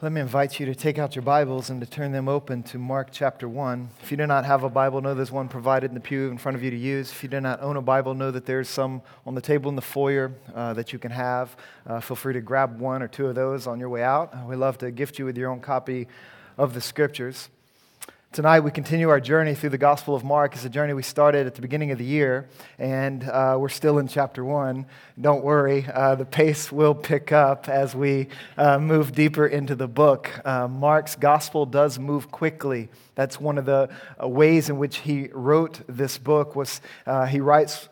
Let me invite you to take out your Bibles and to turn them open to Mark chapter 1. If you do not have a Bible, know there's one provided in the pew in front of you to use. If you do not own a Bible, know that there's some on the table in the foyer uh, that you can have. Uh, feel free to grab one or two of those on your way out. Uh, we love to gift you with your own copy of the Scriptures. Tonight, we continue our journey through the Gospel of Mark. It's a journey we started at the beginning of the year, and uh, we're still in chapter one. Don't worry, uh, the pace will pick up as we uh, move deeper into the book. Uh, Mark's Gospel does move quickly. That's one of the uh, ways in which he wrote this book. Was uh, he writes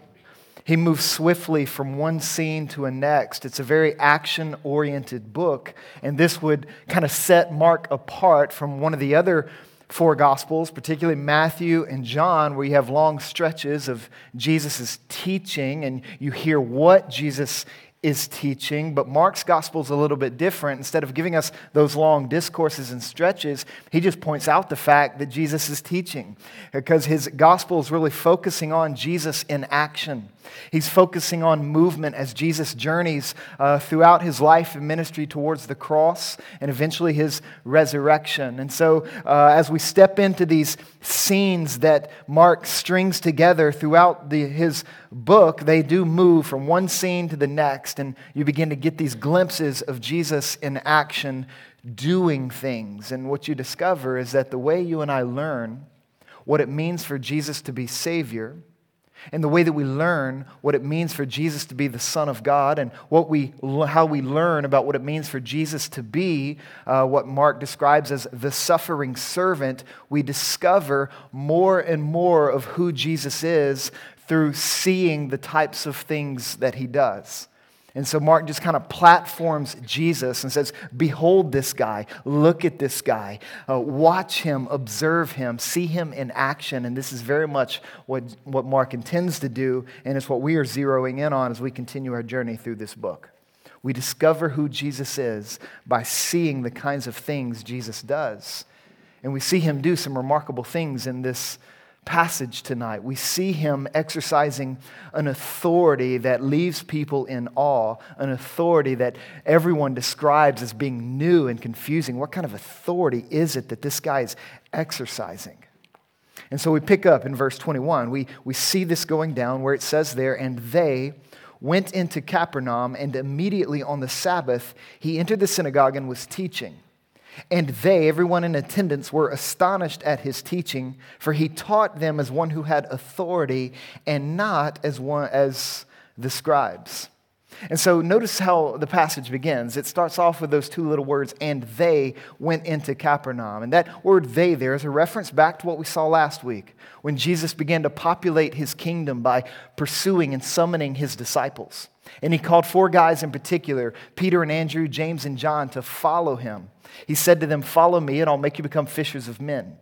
he moves swiftly from one scene to a next. It's a very action oriented book, and this would kind of set Mark apart from one of the other four Gospels, particularly Matthew and John, where you have long stretches of Jesus' teaching and you hear what Jesus is teaching, but Mark's gospel is a little bit different. Instead of giving us those long discourses and stretches, he just points out the fact that Jesus is teaching because his gospel is really focusing on Jesus in action. He's focusing on movement as Jesus journeys uh, throughout his life and ministry towards the cross and eventually his resurrection. And so, uh, as we step into these scenes that Mark strings together throughout the, his book, they do move from one scene to the next, and you begin to get these glimpses of Jesus in action doing things. And what you discover is that the way you and I learn what it means for Jesus to be Savior and the way that we learn what it means for Jesus to be the Son of God and what we, how we learn about what it means for Jesus to be uh, what Mark describes as the suffering servant, we discover more and more of who Jesus is through seeing the types of things that he does. And so Mark just kind of platforms Jesus and says, Behold this guy, look at this guy, uh, watch him, observe him, see him in action. And this is very much what, what Mark intends to do, and it's what we are zeroing in on as we continue our journey through this book. We discover who Jesus is by seeing the kinds of things Jesus does. And we see him do some remarkable things in this passage tonight, we see him exercising an authority that leaves people in awe, an authority that everyone describes as being new and confusing. What kind of authority is it that this guy is exercising? And so we pick up in verse 21. We, we see this going down where it says there, and they went into Capernaum, and immediately on the Sabbath, he entered the synagogue and was teaching. And they, everyone in attendance, were astonished at his teaching, for he taught them as one who had authority and not as one as the scribes. And so notice how the passage begins. It starts off with those two little words, and they went into Capernaum. And that word they there is a reference back to what we saw last week when Jesus began to populate his kingdom by pursuing and summoning his disciples. And he called four guys in particular Peter and Andrew, James and John to follow him. He said to them, Follow me, and I'll make you become fishers of men.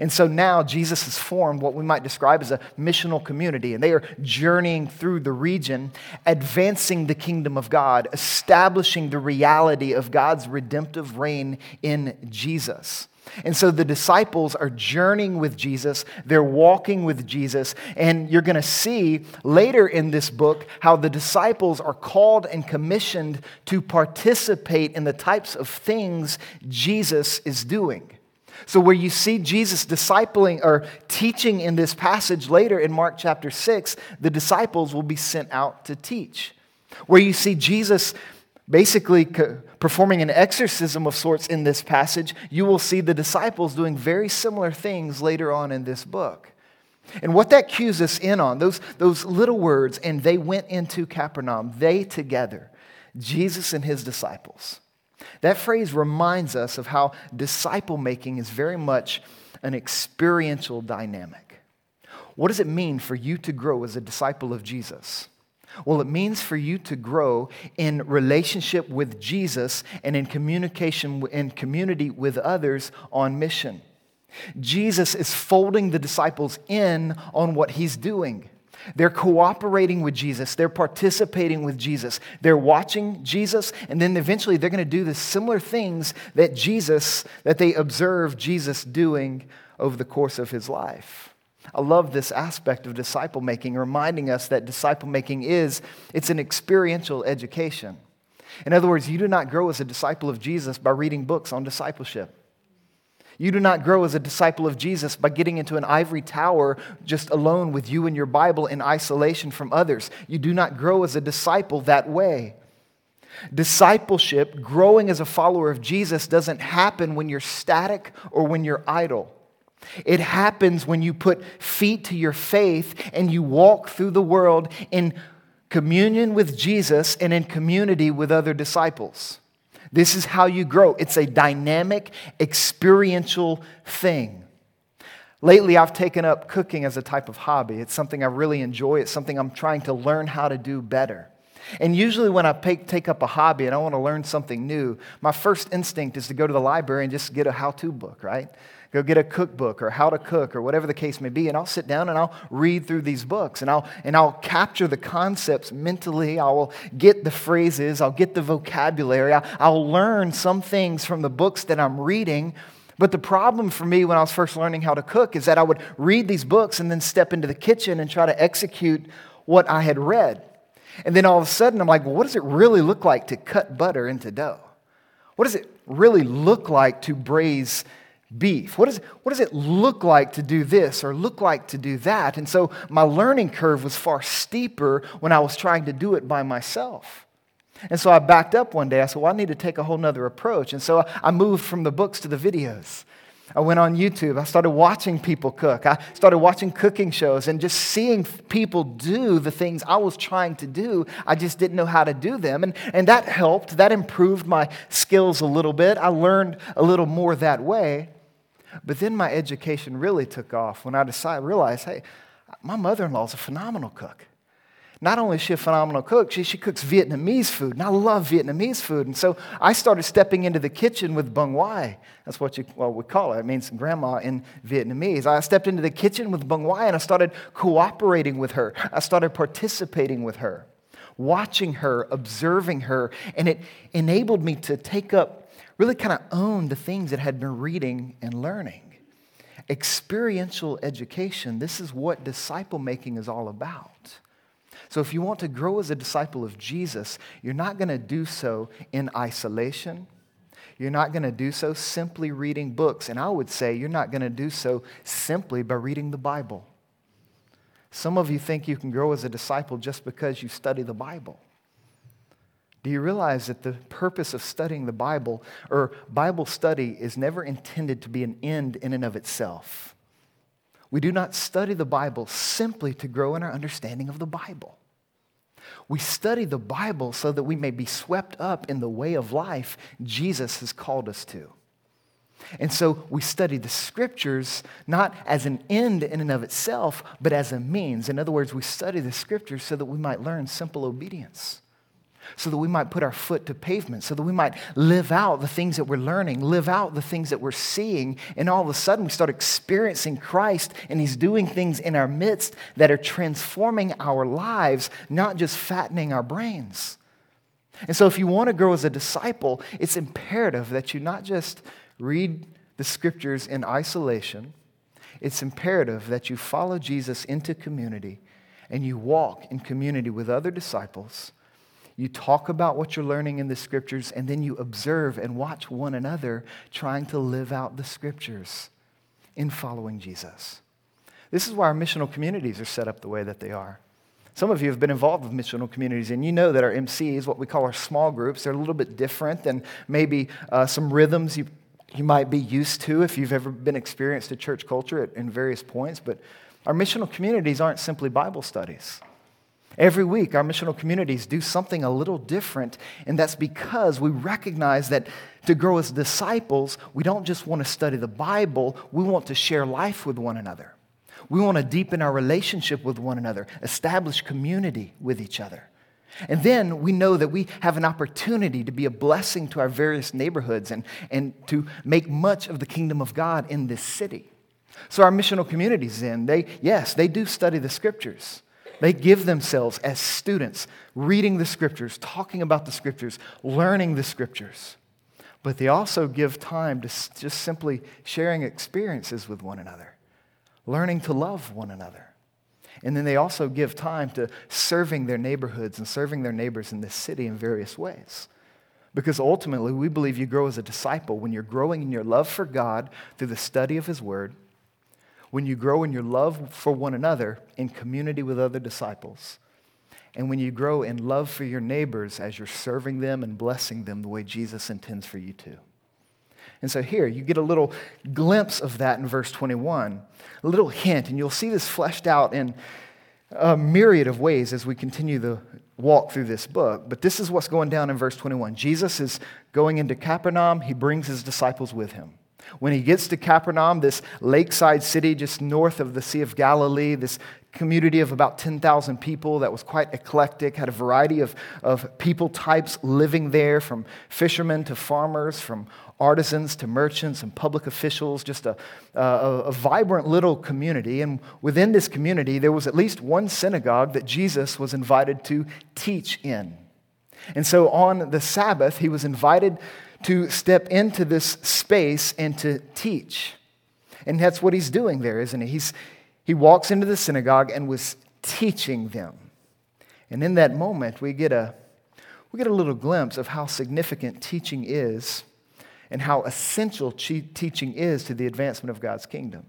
And so now Jesus has formed what we might describe as a missional community, and they are journeying through the region, advancing the kingdom of God, establishing the reality of God's redemptive reign in Jesus. And so the disciples are journeying with Jesus, they're walking with Jesus, and you're going to see later in this book how the disciples are called and commissioned to participate in the types of things Jesus is doing. So, where you see Jesus discipling or teaching in this passage later in Mark chapter 6, the disciples will be sent out to teach. Where you see Jesus basically performing an exorcism of sorts in this passage, you will see the disciples doing very similar things later on in this book. And what that cues us in on, those, those little words, and they went into Capernaum, they together, Jesus and his disciples. That phrase reminds us of how disciple making is very much an experiential dynamic. What does it mean for you to grow as a disciple of Jesus? Well, it means for you to grow in relationship with Jesus and in communication and community with others on mission. Jesus is folding the disciples in on what he's doing. They're cooperating with Jesus. They're participating with Jesus. They're watching Jesus, and then eventually they're going to do the similar things that Jesus, that they observe Jesus doing over the course of his life. I love this aspect of disciple making, reminding us that disciple making is it's an experiential education. In other words, you do not grow as a disciple of Jesus by reading books on discipleship. You do not grow as a disciple of Jesus by getting into an ivory tower just alone with you and your Bible in isolation from others. You do not grow as a disciple that way. Discipleship, growing as a follower of Jesus, doesn't happen when you're static or when you're idle. It happens when you put feet to your faith and you walk through the world in communion with Jesus and in community with other disciples. This is how you grow. It's a dynamic, experiential thing. Lately, I've taken up cooking as a type of hobby. It's something I really enjoy, it's something I'm trying to learn how to do better. And usually, when I take up a hobby and I want to learn something new, my first instinct is to go to the library and just get a how to book, right? Go get a cookbook or how to cook or whatever the case may be, and I'll sit down and I'll read through these books and I'll, and I'll capture the concepts mentally. I will get the phrases, I'll get the vocabulary, I'll, learn some things from the books that I'm reading. But the problem for me when I was first learning how to cook is that I would read these books and then step into the kitchen and try to execute what I had read. And then all of a sudden, I'm like, well, what does it really look like to cut butter into dough? What does it really look like to braise beef? What, is, what does it look like to do this or look like to do that? And so my learning curve was far steeper when I was trying to do it by myself. And so I backed up one day. I said, well, I need to take a whole nother approach. And so I moved from the books to the videos. I went on YouTube. I started watching people cook. I started watching cooking shows and just seeing people do the things I was trying to do. I just didn't know how to do them. And, and that helped. That improved my skills a little bit. I learned a little more that way. But then my education really took off when I decided, realized, hey, my mother in law is a phenomenal cook. Not only is she a phenomenal cook, she, she cooks Vietnamese food, and I love Vietnamese food. And so I started stepping into the kitchen with bung wai. That's what you, well, we call it. It means grandma in Vietnamese. I stepped into the kitchen with bung wai, and I started cooperating with her. I started participating with her, watching her, observing her, and it enabled me to take up, really kind of own the things that had been reading and learning. Experiential education, this is what disciple making is all about. So, if you want to grow as a disciple of Jesus, you're not going to do so in isolation. You're not going to do so simply reading books. And I would say you're not going to do so simply by reading the Bible. Some of you think you can grow as a disciple just because you study the Bible. Do you realize that the purpose of studying the Bible or Bible study is never intended to be an end in and of itself? We do not study the Bible simply to grow in our understanding of the Bible. We study the Bible so that we may be swept up in the way of life Jesus has called us to. And so we study the scriptures not as an end in and of itself, but as a means. In other words, we study the scriptures so that we might learn simple obedience so that we might put our foot to pavement, so that we might live out the things that we're learning, live out the things that we're seeing. And all of a sudden, we start experiencing Christ, and He's doing things in our midst that are transforming our lives, not just fattening our brains. And so, if you want to grow as a disciple, it's imperative that you not just read the scriptures in isolation, it's imperative that you follow Jesus into community and you walk in community with other disciples you talk about what you're learning in the scriptures, and then you observe and watch one another trying to live out the scriptures in following Jesus. This is why our missional communities are set up the way that they are. Some of you have been involved with missional communities, and you know that our MCs, what we call our small groups, they're a little bit different than maybe uh, some rhythms you, you might be used to if you've ever been experienced to church culture at, in various points. But our missional communities aren't simply Bible studies. Every week, our missional communities do something a little different, and that's because we recognize that to grow as disciples, we don't just want to study the Bible, we want to share life with one another. We want to deepen our relationship with one another, establish community with each other. And then we know that we have an opportunity to be a blessing to our various neighborhoods and, and to make much of the kingdom of God in this city. So, our missional communities, then, they, yes, they do study the scriptures. They give themselves as students, reading the scriptures, talking about the scriptures, learning the scriptures. But they also give time to just simply sharing experiences with one another, learning to love one another. And then they also give time to serving their neighborhoods and serving their neighbors in this city in various ways. Because ultimately, we believe you grow as a disciple when you're growing in your love for God through the study of His Word, when you grow in your love for one another in community with other disciples, and when you grow in love for your neighbors as you're serving them and blessing them the way Jesus intends for you to. And so here, you get a little glimpse of that in verse 21, a little hint, and you'll see this fleshed out in a myriad of ways as we continue the walk through this book. But this is what's going down in verse 21. Jesus is going into Capernaum, he brings his disciples with him. When he gets to Capernaum, this lakeside city just north of the Sea of Galilee, this community of about 10,000 people that was quite eclectic, had a variety of, of people types living there, from fishermen to farmers, from artisans to merchants and public officials, just a, a, a, vibrant little community. And within this community, there was at least one synagogue that Jesus was invited to teach in. And so on the Sabbath, he was invited to step into this space and to teach. And that's what he's doing there, isn't he? He's, he walks into the synagogue and was teaching them. And in that moment, we get a, we get a little glimpse of how significant teaching is and how essential teaching is to the advancement of God's kingdom.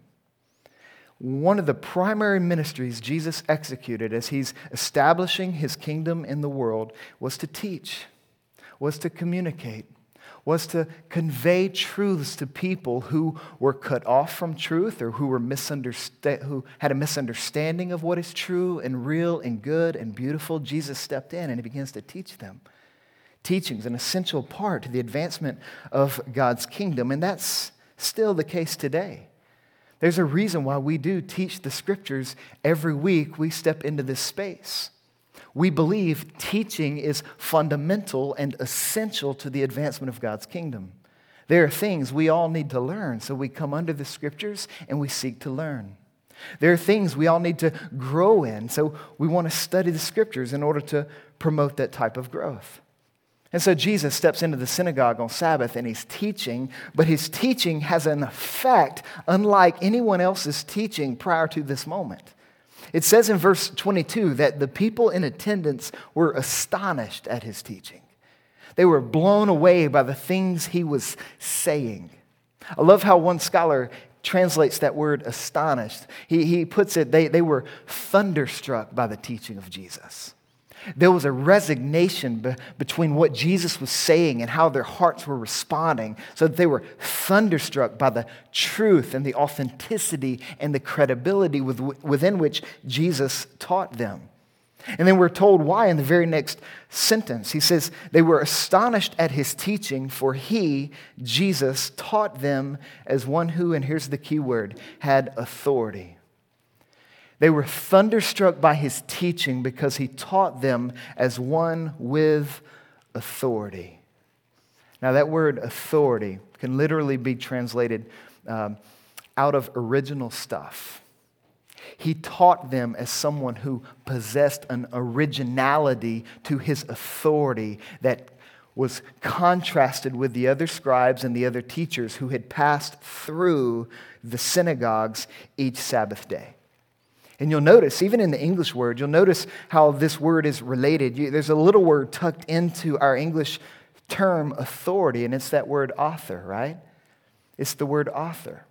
One of the primary ministries Jesus executed as he's establishing his kingdom in the world was to teach, was to communicate, was to convey truths to people who were cut off from truth or who, were misundersta- who had a misunderstanding of what is true and real and good and beautiful. Jesus stepped in and he begins to teach them teaching is an essential part to the advancement of God's kingdom, and that's still the case today. There's a reason why we do teach the scriptures every week we step into this space. We believe teaching is fundamental and essential to the advancement of God's kingdom. There are things we all need to learn, so we come under the scriptures and we seek to learn. There are things we all need to grow in, so we want to study the scriptures in order to promote that type of growth. And so Jesus steps into the synagogue on Sabbath and he's teaching, but his teaching has an effect unlike anyone else's teaching prior to this moment. It says in verse 22 that the people in attendance were astonished at his teaching. They were blown away by the things he was saying. I love how one scholar translates that word astonished. He, he puts it, they, they were thunderstruck by the teaching of Jesus. There was a resignation be- between what Jesus was saying and how their hearts were responding, so that they were thunderstruck by the truth and the authenticity and the credibility with, within which Jesus taught them. And then we're told why in the very next sentence. He says, They were astonished at his teaching, for he, Jesus, taught them as one who, and here's the key word, had authority. They were thunderstruck by his teaching because he taught them as one with authority. Now, that word authority can literally be translated um, out of original stuff. He taught them as someone who possessed an originality to his authority that was contrasted with the other scribes and the other teachers who had passed through the synagogues each Sabbath day. And you'll notice, even in the English word, you'll notice how this word is related. You, there's a little word tucked into our English term authority, and it's that word author, right? It's the word author.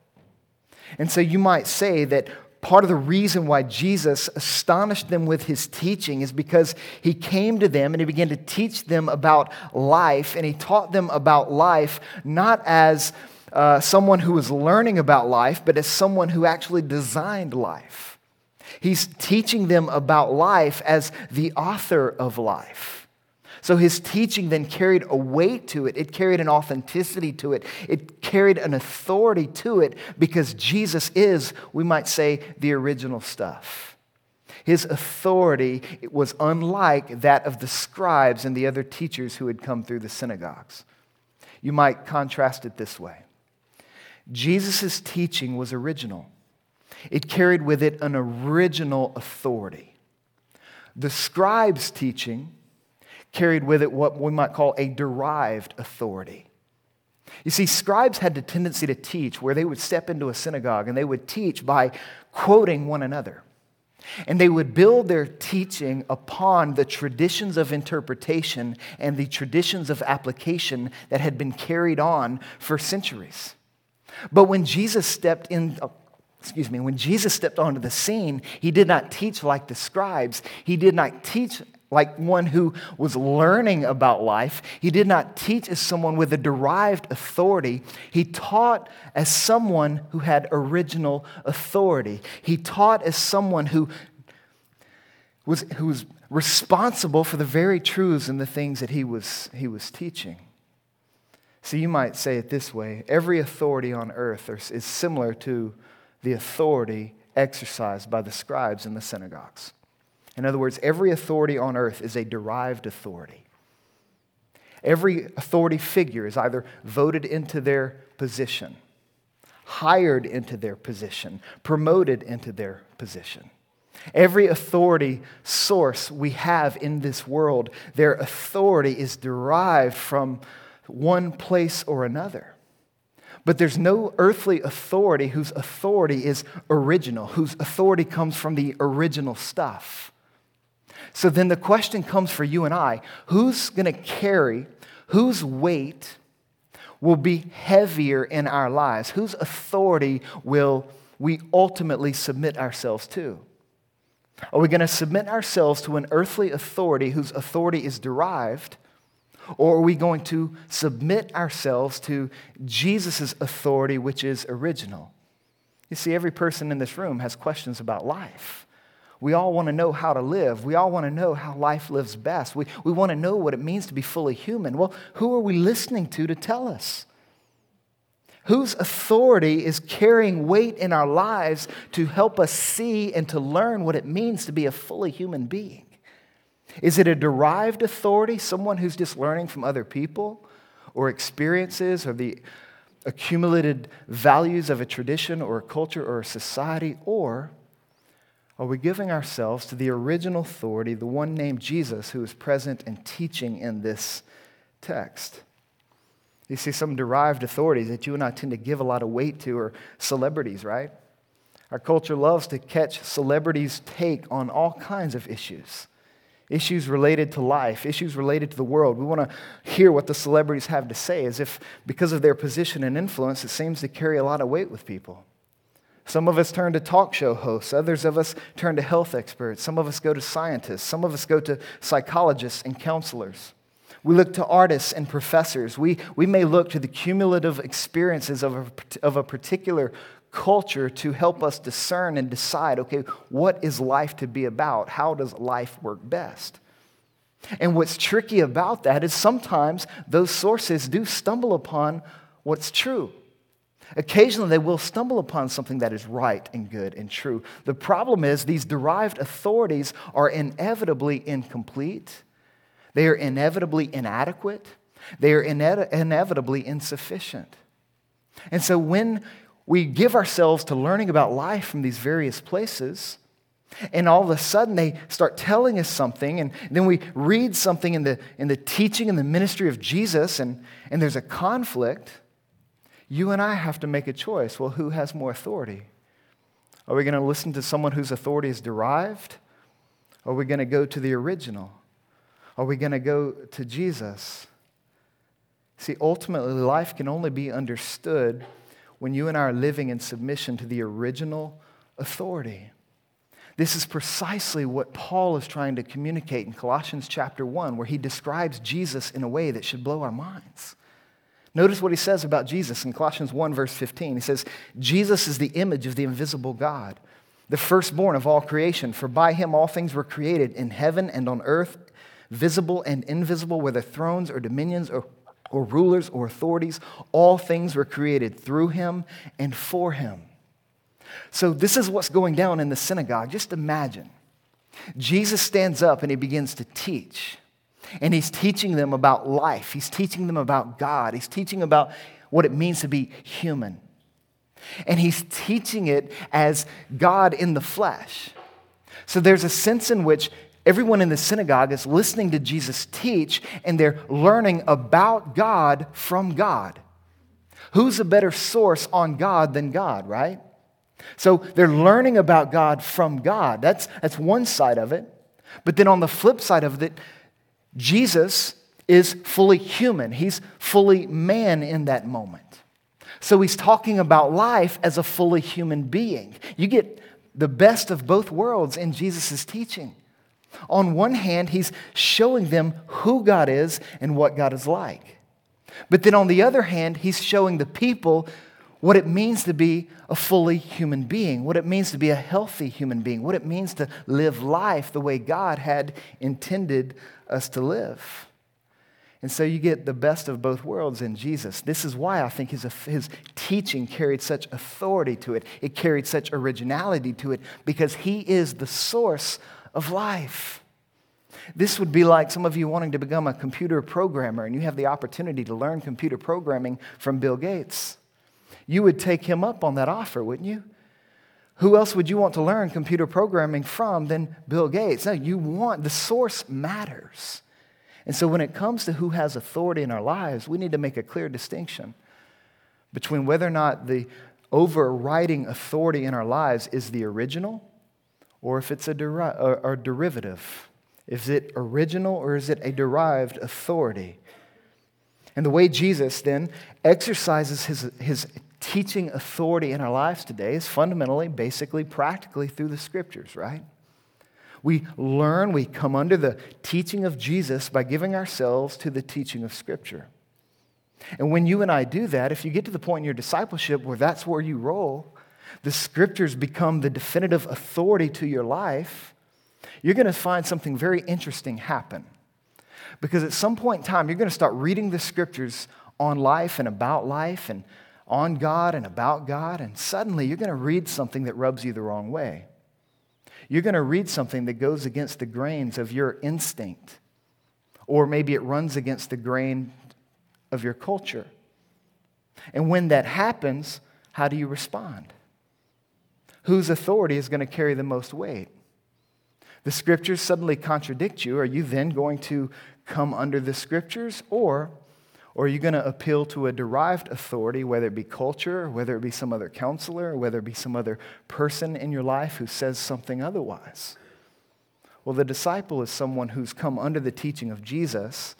And so you might say that part of the reason why Jesus astonished them with his teaching is because he came to them and he began to teach them about life, and he taught them about life not as uh, someone who was learning about life, but as someone who actually designed life. He's teaching them about life as the author of life. So his teaching then carried a weight to it. It carried an authenticity to it. It carried an authority to it because Jesus is, we might say, the original stuff. His authority was unlike that of the scribes and the other teachers who had come through the synagogues. You might contrast it this way Jesus' teaching was original. It carried with it an original authority. The scribe's teaching carried with it what we might call a derived authority. You see, scribes had the tendency to teach where they would step into a synagogue and they would teach by quoting one another. And they would build their teaching upon the traditions of interpretation and the traditions of application that had been carried on for centuries. But when Jesus stepped in, excuse me, when Jesus stepped onto the scene, he did not teach like the scribes. He did not teach like one who was learning about life. He did not teach as someone with a derived authority. He taught as someone who had original authority. He taught as someone who was, who was responsible for the very truths and the things that he was, he was teaching. So you might say it this way every authority on earth is similar to the authority exercised by the scribes in the synagogues. In other words, every authority on earth is a derived authority. Every authority figure is either voted into their position, hired into their position, promoted into their position. Every authority source we have in this world, their authority is derived from one place or another. But there's no earthly authority whose authority is original, whose authority comes from the original stuff. So then the question comes for you and I who's going to carry, whose weight will be heavier in our lives? Whose authority will we ultimately submit ourselves to? Are we going to submit ourselves to an earthly authority whose authority is derived? Or are we going to submit ourselves to Jesus' authority, which is original? You see, every person in this room has questions about life. We all want to know how to live. We all want to know how life lives best. We, we want to know what it means to be fully human. Well, who are we listening to to tell us? Whose authority is carrying weight in our lives to help us see and to learn what it means to be a fully human being? Is it a derived authority, someone who's just learning from other people or experiences or the accumulated values of a tradition or a culture or a society? Or are we giving ourselves to the original authority, the one named Jesus, who is present and teaching in this text? You see, some derived authorities that you and I tend to give a lot of weight to are celebrities, right? Our culture loves to catch celebrities' take on all kinds of issues issues related to life, issues related to the world. We want to hear what the celebrities have to say, as if because of their position and influence, it seems to carry a lot of weight with people. Some of us turn to talk show hosts. Others of us turn to health experts. Some of us go to scientists. Some of us go to psychologists and counselors. We look to artists and professors. We, we may look to the cumulative experiences of a, of a particular culture to help us discern and decide okay, what is life to be about? How does life work best? And what's tricky about that is sometimes those sources do stumble upon what's true. Occasionally, they will stumble upon something that is right and good and true. The problem is, these derived authorities are inevitably incomplete, they are inevitably inadequate, they are ine- inevitably insufficient. And so, when we give ourselves to learning about life from these various places, and all of a sudden they start telling us something, and then we read something in the, in the teaching and the ministry of Jesus, and, and there's a conflict you and I have to make a choice. Well, who has more authority? Are we going to listen to someone whose authority is derived? Are we going to go to the original? Are we going to go to Jesus? See, ultimately, life can only be understood when you and I are living in submission to the original authority. This is precisely what Paul is trying to communicate in Colossians chapter 1, where he describes Jesus in a way that should blow our minds. Notice what he says about Jesus in Colossians 1, verse 15. He says, Jesus is the image of the invisible God, the firstborn of all creation. For by him all things were created in heaven and on earth, visible and invisible, whether thrones or dominions or, or rulers or authorities. All things were created through him and for him. So, this is what's going down in the synagogue. Just imagine. Jesus stands up and he begins to teach. And he's teaching them about life. He's teaching them about God. He's teaching about what it means to be human. And he's teaching it as God in the flesh. So there's a sense in which everyone in the synagogue is listening to Jesus teach and they're learning about God from God. Who's a better source on God than God, right? So they're learning about God from God. That's, that's one side of it. But then on the flip side of it, Jesus is fully human, he's fully man in that moment. So he's talking about life as a fully human being. You get the best of both worlds in Jesus' teaching. On one hand, he's showing them who God is and what God is like. But then on the other hand, he's showing the people what it means to be a fully human being, what it means to be a healthy human being, what it means to live life the way God had intended us to live. And so you get the best of both worlds in Jesus. This is why I think his, his teaching carried such authority to it. It carried such originality to it because he is the source of life. This would be like some of you wanting to become a computer programmer and you have the opportunity to learn computer programming from Bill Gates. You would take him up on that offer, wouldn't you? Who else would you want to learn computer programming from than Bill Gates? No, you want, the source matters. And so when it comes to who has authority in our lives, we need to make a clear distinction between whether or not the overriding authority in our lives is the original or if it's a, deri- or, or derivative. Is it original or is it a derived authority? And the way Jesus then exercises his, his teaching authority in our lives today is fundamentally, basically, practically through the scriptures, right? We learn, we come under the teaching of Jesus by giving ourselves to the teaching of Scripture. And when you and I do that, if you get to the point in your discipleship where that's where you roll, the Scriptures become the definitive authority to your life, you're going to find something very interesting happen. Because at some point in time, you're going to start reading the Scriptures on life and about life and on God and about God, and suddenly you're going to read something that rubs you the wrong way. You're going to read something that goes against the grains of your instinct, or maybe it runs against the grain of your culture. And when that happens, how do you respond? Whose authority is going to carry the most weight? The scriptures suddenly contradict you. Are you then going to come under the scriptures, or or are you going to appeal to a derived authority, whether it be culture, whether it be some other counselor, whether it be some other person in your life who says something otherwise? Well, the disciple is someone who's come under the teaching of Jesus,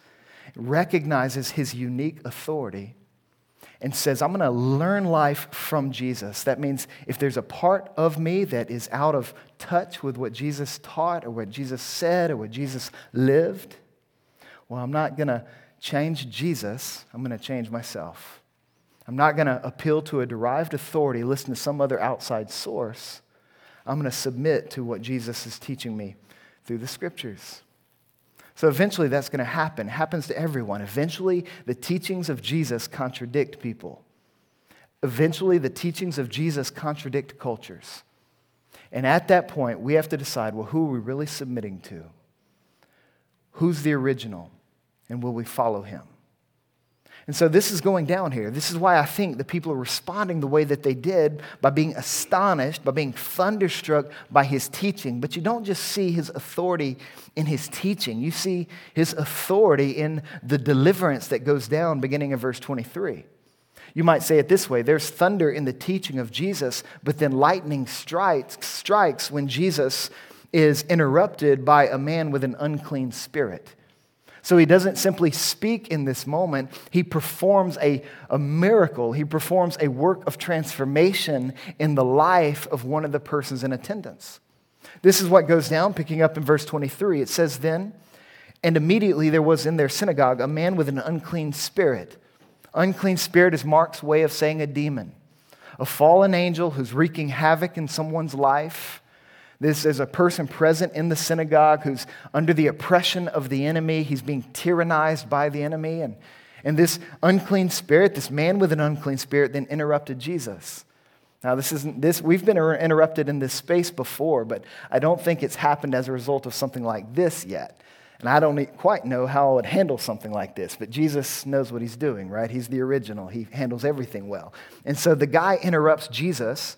recognizes his unique authority, and says, I'm going to learn life from Jesus. That means if there's a part of me that is out of touch with what Jesus taught or what Jesus said or what Jesus lived, well, I'm not going to change Jesus, I'm going to change myself. I'm not going to appeal to a derived authority, listen to some other outside source. I'm going to submit to what Jesus is teaching me through the scriptures. So eventually that's going to happen. It happens to everyone. Eventually the teachings of Jesus contradict people. Eventually the teachings of Jesus contradict cultures. And at that point, we have to decide well, who are we really submitting to? Who's the original? and will we follow him? And so this is going down here. This is why I think the people are responding the way that they did by being astonished, by being thunderstruck by his teaching. But you don't just see his authority in his teaching, you see his authority in the deliverance that goes down beginning in verse 23. You might say it this way there's thunder in the teaching of Jesus, but then lightning strikes, strikes when Jesus is interrupted by a man with an unclean spirit. So he doesn't simply speak in this moment, he performs a, a miracle. He performs a work of transformation in the life of one of the persons in attendance. This is what goes down, picking up in verse 23. It says, Then, and immediately there was in their synagogue a man with an unclean spirit. Unclean spirit is Mark's way of saying a demon, a fallen angel who's wreaking havoc in someone's life this is a person present in the synagogue who's under the oppression of the enemy. He's being tyrannized by the enemy. And, and this unclean spirit, this man with an unclean spirit, then interrupted Jesus. Now, this isn't this, we've been interrupted in this space before, but I don't think it's happened as a result of something like this yet. And I don't quite know how I would handle something like this, but Jesus knows what he's doing, right? He's the original, he handles everything well. And so the guy interrupts Jesus,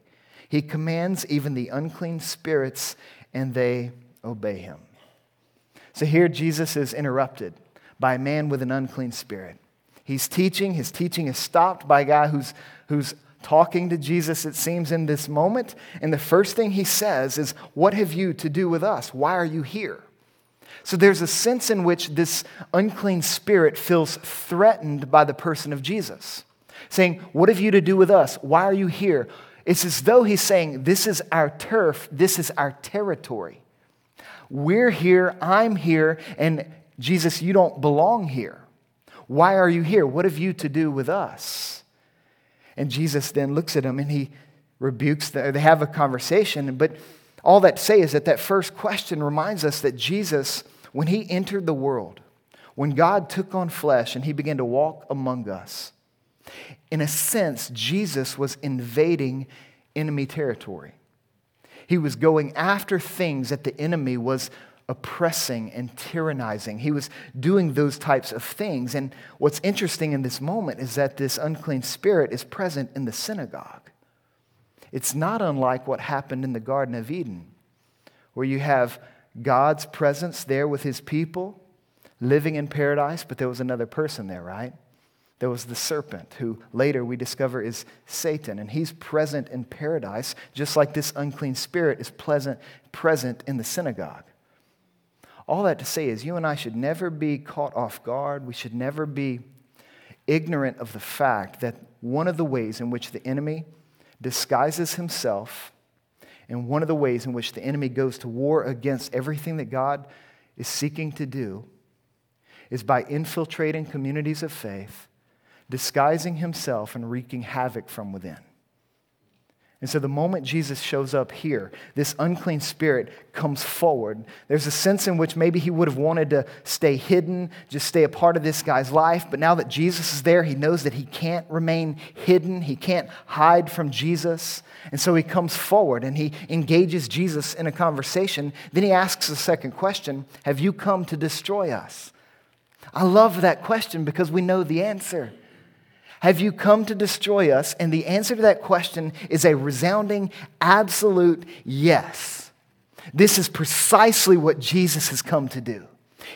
He commands even the unclean spirits, and they obey him. So here Jesus is interrupted by a man with an unclean spirit. He's teaching, his teaching is stopped by a guy who's, who's talking to Jesus, it seems, in this moment. And the first thing he says is, What have you to do with us? Why are you here? So there's a sense in which this unclean spirit feels threatened by the person of Jesus, saying, What have you to do with us? Why are you here? It's as though he's saying, This is our turf, this is our territory. We're here, I'm here, and Jesus, you don't belong here. Why are you here? What have you to do with us? And Jesus then looks at him and he rebukes them. They have a conversation, but all that to say is that that first question reminds us that Jesus, when he entered the world, when God took on flesh and he began to walk among us, in a sense, Jesus was invading enemy territory. He was going after things that the enemy was oppressing and tyrannizing. He was doing those types of things. And what's interesting in this moment is that this unclean spirit is present in the synagogue. It's not unlike what happened in the Garden of Eden, where you have God's presence there with his people living in paradise, but there was another person there, right? There was the serpent, who later we discover is Satan, and he's present in paradise, just like this unclean spirit is pleasant, present in the synagogue. All that to say is, you and I should never be caught off guard. We should never be ignorant of the fact that one of the ways in which the enemy disguises himself, and one of the ways in which the enemy goes to war against everything that God is seeking to do is by infiltrating communities of faith, disguising himself, and wreaking havoc from within. And so the moment Jesus shows up here, this unclean spirit comes forward. There's a sense in which maybe he would have wanted to stay hidden, just stay a part of this guy's life. But now that Jesus is there, he knows that he can't remain hidden. He can't hide from Jesus. And so he comes forward and he engages Jesus in a conversation. Then he asks the second question Have you come to destroy us? I love that question because we know the answer. Have you come to destroy us? And the answer to that question is a resounding, absolute yes. This is precisely what Jesus has come to do.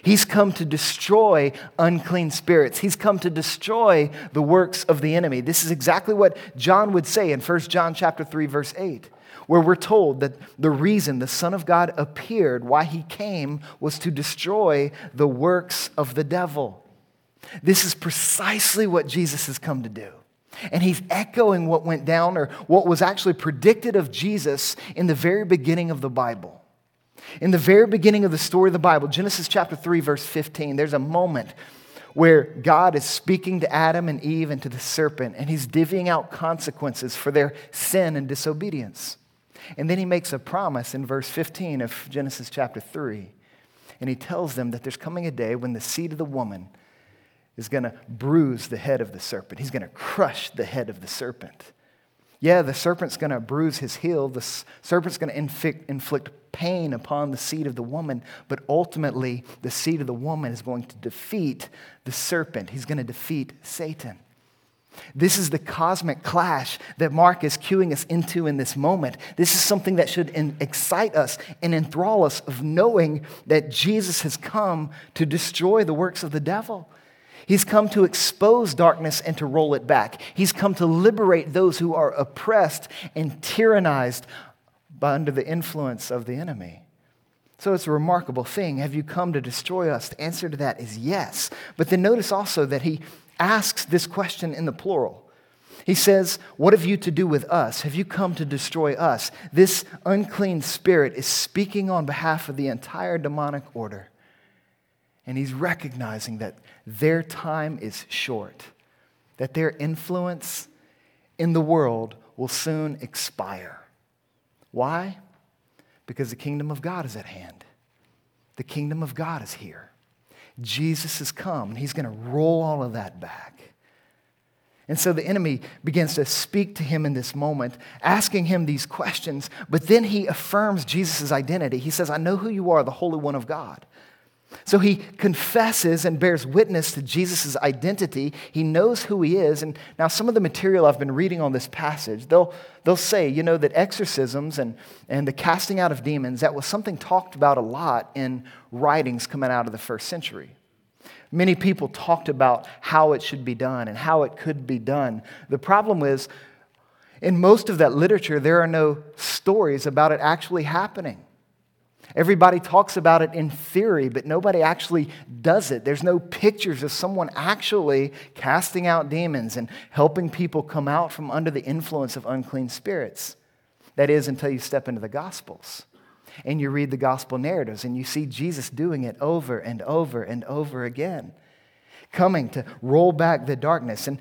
He's come to destroy unclean spirits. He's come to destroy the works of the enemy. This is exactly what John would say in 1 John chapter 3 verse 8, where we're told that the reason the Son of God appeared, why he came was to destroy the works of the devil. This is precisely what Jesus has come to do. And he's echoing what went down or what was actually predicted of Jesus in the very beginning of the Bible. In the very beginning of the story of the Bible, Genesis chapter 3, verse 15, there's a moment where God is speaking to Adam and Eve and to the serpent, and he's divvying out consequences for their sin and disobedience. And then he makes a promise in verse 15 of Genesis chapter 3. And he tells them that there's coming a day when the seed of the woman is going to bruise the head of the serpent. He's going to crush the head of the serpent. Yeah, the serpent's going to bruise his heel. The serpent's going to inflict, pain upon the seed of the woman, but ultimately, the seed of the woman is going to defeat the serpent. He's going to defeat Satan. This is the cosmic clash that Mark is cueing us into in this moment. This is something that should excite us and enthrall us of knowing that Jesus has come to destroy the works of the devil. He's come to expose darkness and to roll it back. He's come to liberate those who are oppressed and tyrannized by under the influence of the enemy. So it's a remarkable thing. Have you come to destroy us? The answer to that is yes. But then notice also that he asks this question in the plural. He says, What have you to do with us? Have you come to destroy us? This unclean spirit is speaking on behalf of the entire demonic order. And he's recognizing that their time is short, that their influence in the world will soon expire. Why? Because the kingdom of God is at hand. The kingdom of God is here. Jesus has come, and he's going to roll all of that back. And so the enemy begins to speak to him in this moment, asking him these questions, but then he affirms Jesus' identity. He says, I know who you are, the Holy One of God. So he confesses and bears witness to Jesus' identity. He knows who he is. And now, some of the material I've been reading on this passage, they'll, they'll say, you know, that exorcisms and, and the casting out of demons, that was something talked about a lot in writings coming out of the first century. Many people talked about how it should be done and how it could be done. The problem is, in most of that literature, there are no stories about it actually happening. Everybody talks about it in theory, but nobody actually does it. There's no pictures of someone actually casting out demons and helping people come out from under the influence of unclean spirits. That is, until you step into the Gospels and you read the Gospel narratives and you see Jesus doing it over and over and over again, coming to roll back the darkness. And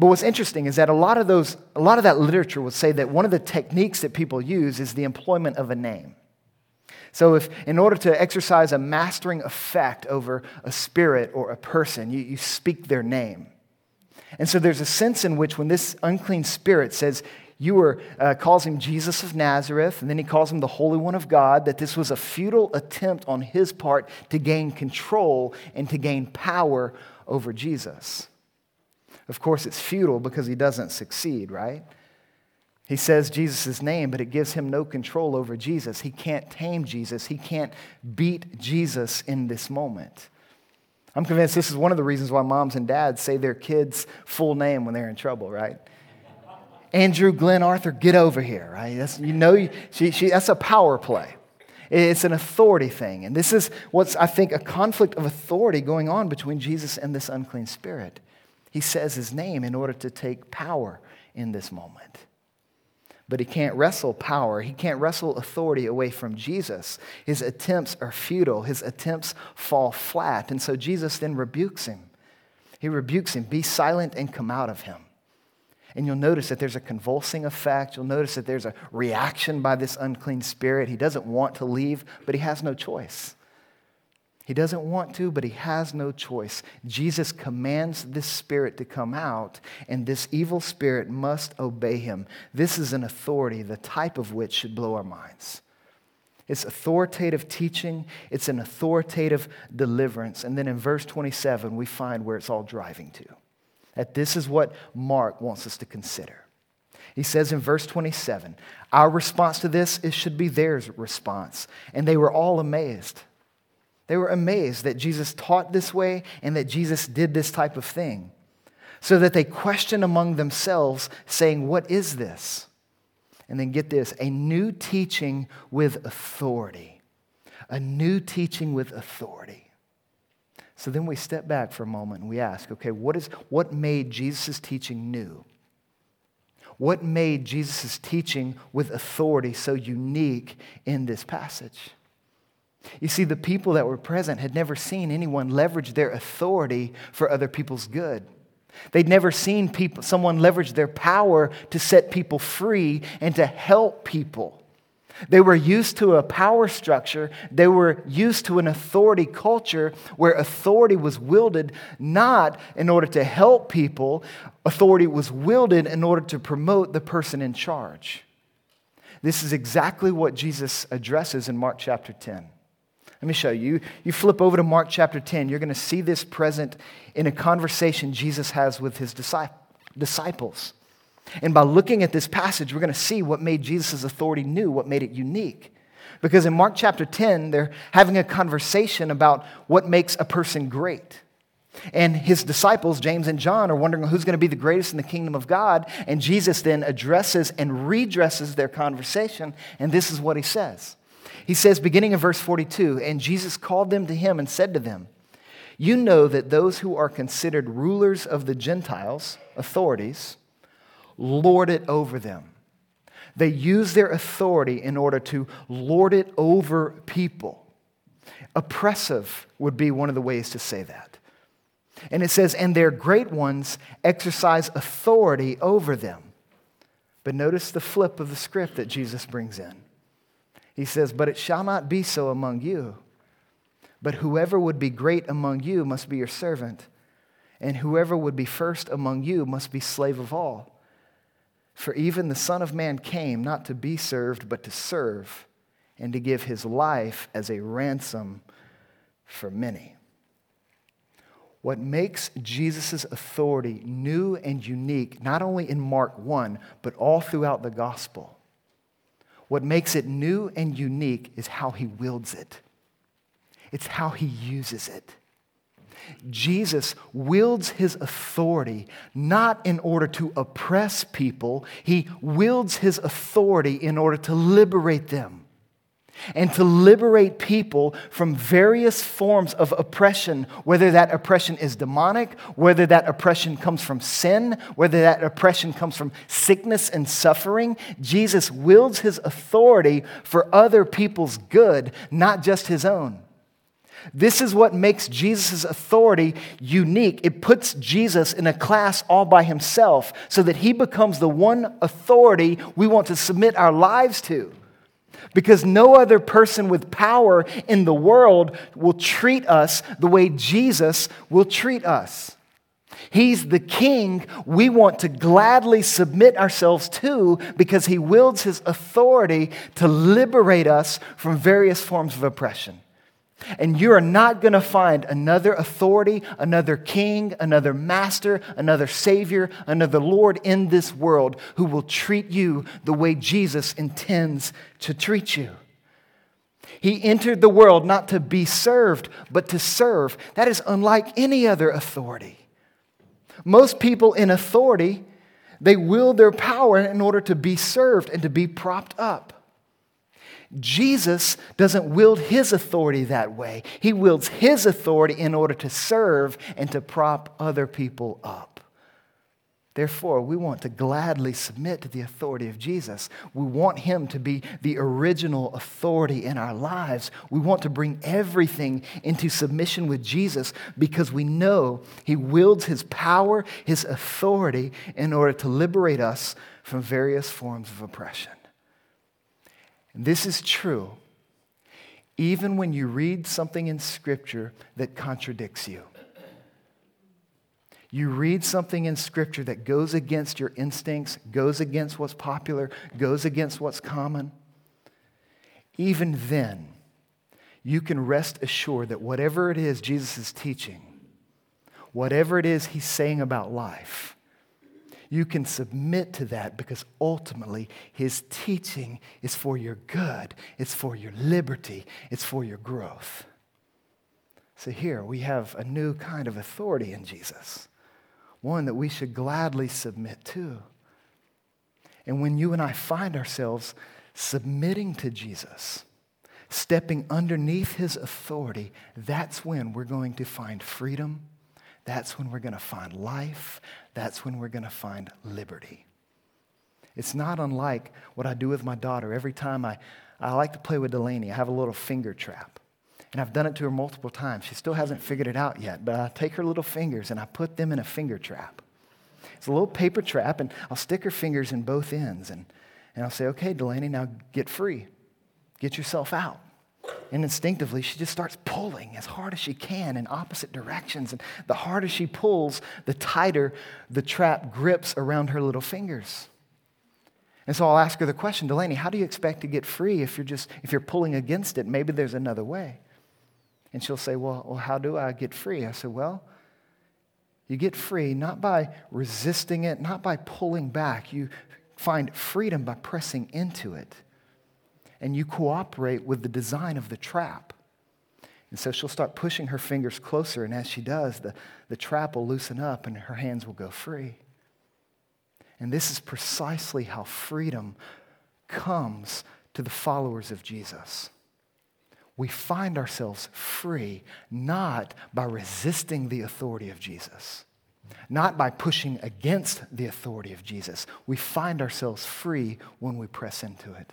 but what's interesting is that a lot of those, a lot of that literature would say that one of the techniques that people use is the employment of a name. So, if in order to exercise a mastering effect over a spirit or a person, you, you speak their name. And so, there's a sense in which when this unclean spirit says, you were, uh, calls him Jesus of Nazareth, and then he calls him the Holy One of God, that this was a futile attempt on his part to gain control and to gain power over Jesus. Of course, it's futile because he doesn't succeed, right? He says Jesus' name, but it gives him no control over Jesus. He can't tame Jesus. He can't beat Jesus in this moment. I'm convinced this is one of the reasons why moms and dads say their kids' full name when they're in trouble, right? Andrew, Glenn, Arthur, get over here, right? That's, you know, she, she, that's a power play. It's an authority thing. And this is what's, I think, a conflict of authority going on between Jesus and this unclean spirit. He says his name in order to take power in this moment but he can't wrestle power. He can't wrestle authority away from Jesus. His attempts are futile, his attempts fall flat. And so Jesus then rebukes him. He rebukes him, Be silent and come out of him. And you'll notice that there's a convulsing effect. You'll notice that there's a reaction by this unclean spirit. He doesn't want to leave, but he has no choice. He doesn't want to, but he has no choice. Jesus commands this spirit to come out, and this evil spirit must obey him. This is an authority, the type of which should blow our minds. It's authoritative teaching, it's an authoritative deliverance. And then in verse 27, we find where it's all driving to. That this is what Mark wants us to consider. He says in verse 27, our response to this it should be their response. And they were all amazed. They were amazed that Jesus taught this way and that Jesus did this type of thing. So that they questioned among themselves, saying, What is this? And then get this a new teaching with authority. A new teaching with authority. So then we step back for a moment and we ask, okay, what, is, what made Jesus' teaching new? What made Jesus' teaching with authority so unique in this passage? You see, the people that were present had never seen anyone leverage their authority for other people's good. They'd never seen people, someone leverage their power to set people free and to help people. They were used to a power structure. They were used to an authority culture where authority was wielded not in order to help people, authority was wielded in order to promote the person in charge. This is exactly what Jesus addresses in Mark chapter 10. Let me show you. You flip over to Mark chapter 10, you're going to see this present in a conversation Jesus has with his disciples. And by looking at this passage, we're going to see what made Jesus' authority new, what made it unique. Because in Mark chapter 10, they're having a conversation about what makes a person great. And his disciples, James and John, are wondering who's going to be the greatest in the kingdom of God. And Jesus then addresses and redresses their conversation. And this is what he says he says, beginning in verse 42, and Jesus called them to him and said to them, You know that those who are considered rulers of the Gentiles, authorities, lord it over them. They use their authority in order to lord it over people. Oppressive would be one of the ways to say that. And it says, and their great ones exercise authority over them. But notice the flip of the script that Jesus brings in. He says, But it shall not be so among you. But whoever would be great among you must be your servant. and whoever would be first among you must be slave of all. For even the Son of Man came not to be served, but to serve, and to give his life as a ransom for many. What makes Jesus' authority new and unique, not only in Mark 1, but all throughout the gospel, what makes it new and unique is how he wields it. It's how he uses it. Jesus wields his authority not in order to oppress people, he wields his authority in order to liberate them and to liberate people from various forms of oppression, whether that oppression is demonic, whether that oppression comes from sin, whether that oppression comes from sickness and suffering. Jesus wields his authority for other people's good, not just his own. This is what makes Jesus' authority unique. It puts Jesus in a class all by himself so that he becomes the one authority we want to submit our lives to. Because no other person with power in the world will treat us the way Jesus will treat us. He's the king we want to gladly submit ourselves to because he wields his authority to liberate us from various forms of oppression. And you are not going to find another authority, another king, another master, another savior, another Lord in this world who will treat you the way Jesus intends to treat you. He entered the world not to be served, but to serve. That is unlike any other authority. Most people in authority, they wield their power in order to be served and to be propped up. Jesus doesn't wield his authority that way. He wields his authority in order to serve and to prop other people up. Therefore, we want to gladly submit to the authority of Jesus. We want him to be the original authority in our lives. We want to bring everything into submission with Jesus because we know he wields his power, his authority in order to liberate us from various forms of oppression. This is true even when you read something in Scripture that contradicts you. You read something in Scripture that goes against your instincts, goes against what's popular, goes against what's common. Even then, you can rest assured that whatever it is Jesus is teaching, whatever it is he's saying about life, you can submit to that because ultimately his teaching is for your good, it's for your liberty, it's for your growth. So here we have a new kind of authority in Jesus, one that we should gladly submit to. And when you and I find ourselves submitting to Jesus, stepping underneath his authority, that's when we're going to find freedom that's when we're going to find life. That's when we're going to find liberty. It's not unlike what I do with my daughter. Every time I, I like to play with Delaney, I have a little finger trap. And I've done it to her multiple times. She still hasn't figured it out yet, but I take her little fingers and I put them in a finger trap. It's a little paper trap, and I'll stick her fingers in both ends. And, and I'll say, okay, Delaney, now get free. Get yourself out. And instinctively, she just starts pulling as hard as she can in opposite directions. And the harder she pulls, the tighter the trap grips around her little fingers. And so I'll ask her the question, Delaney, how do you expect to get free if you're just if you're pulling against it? Maybe there's another way. And she'll say, Well, well how do I get free? I said, Well, you get free not by resisting it, not by pulling back. You find freedom by pressing into it and you cooperate with the design of the trap. And so she'll start pushing her fingers closer, and as she does, the, the trap will loosen up and her hands will go free. And this is precisely how freedom comes to the followers of Jesus. We find ourselves free not by resisting the authority of Jesus, not by pushing against the authority of Jesus. We find ourselves free when we press into it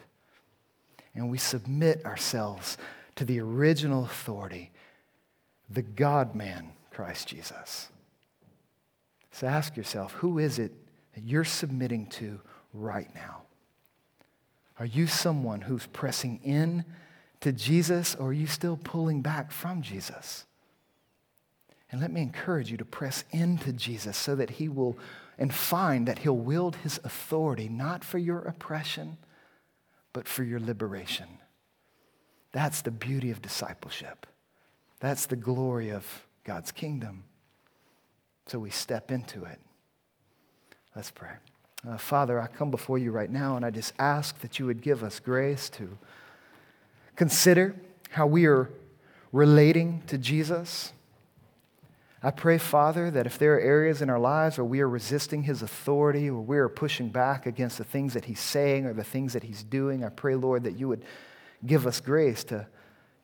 and we submit ourselves to the original authority, the God man, Christ Jesus. So ask yourself who is it that you're submitting to right now? Are you someone who's pressing in to Jesus or are you still pulling back from Jesus? And let me encourage you to press into Jesus so that he will, and find that he'll wield his authority not for your oppression, but for your liberation. That's the beauty of discipleship. That's the glory of God's kingdom. So we step into it. Let's pray. Uh, Father, I come before you right now and I just ask that you would give us grace to consider how we are relating to Jesus. I pray, Father, that if there are areas in our lives where we are resisting his authority or we are pushing back against the things that he's saying or the things that he's doing, I pray, Lord, that you would give us grace to,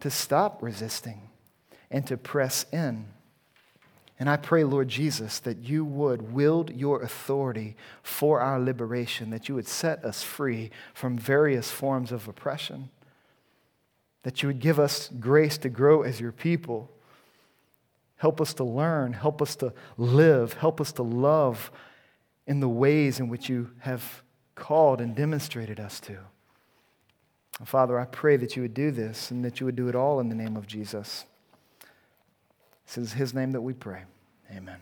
to stop resisting and to press in. And I pray, Lord Jesus, that you would wield your authority for our liberation, that you would set us free from various forms of oppression, that you would give us grace to grow as your people. Help us to learn, help us to live, help us to love in the ways in which you have called and demonstrated us to. Father, I pray that you would do this and that you would do it all in the name of Jesus. This is his name that we pray. Amen.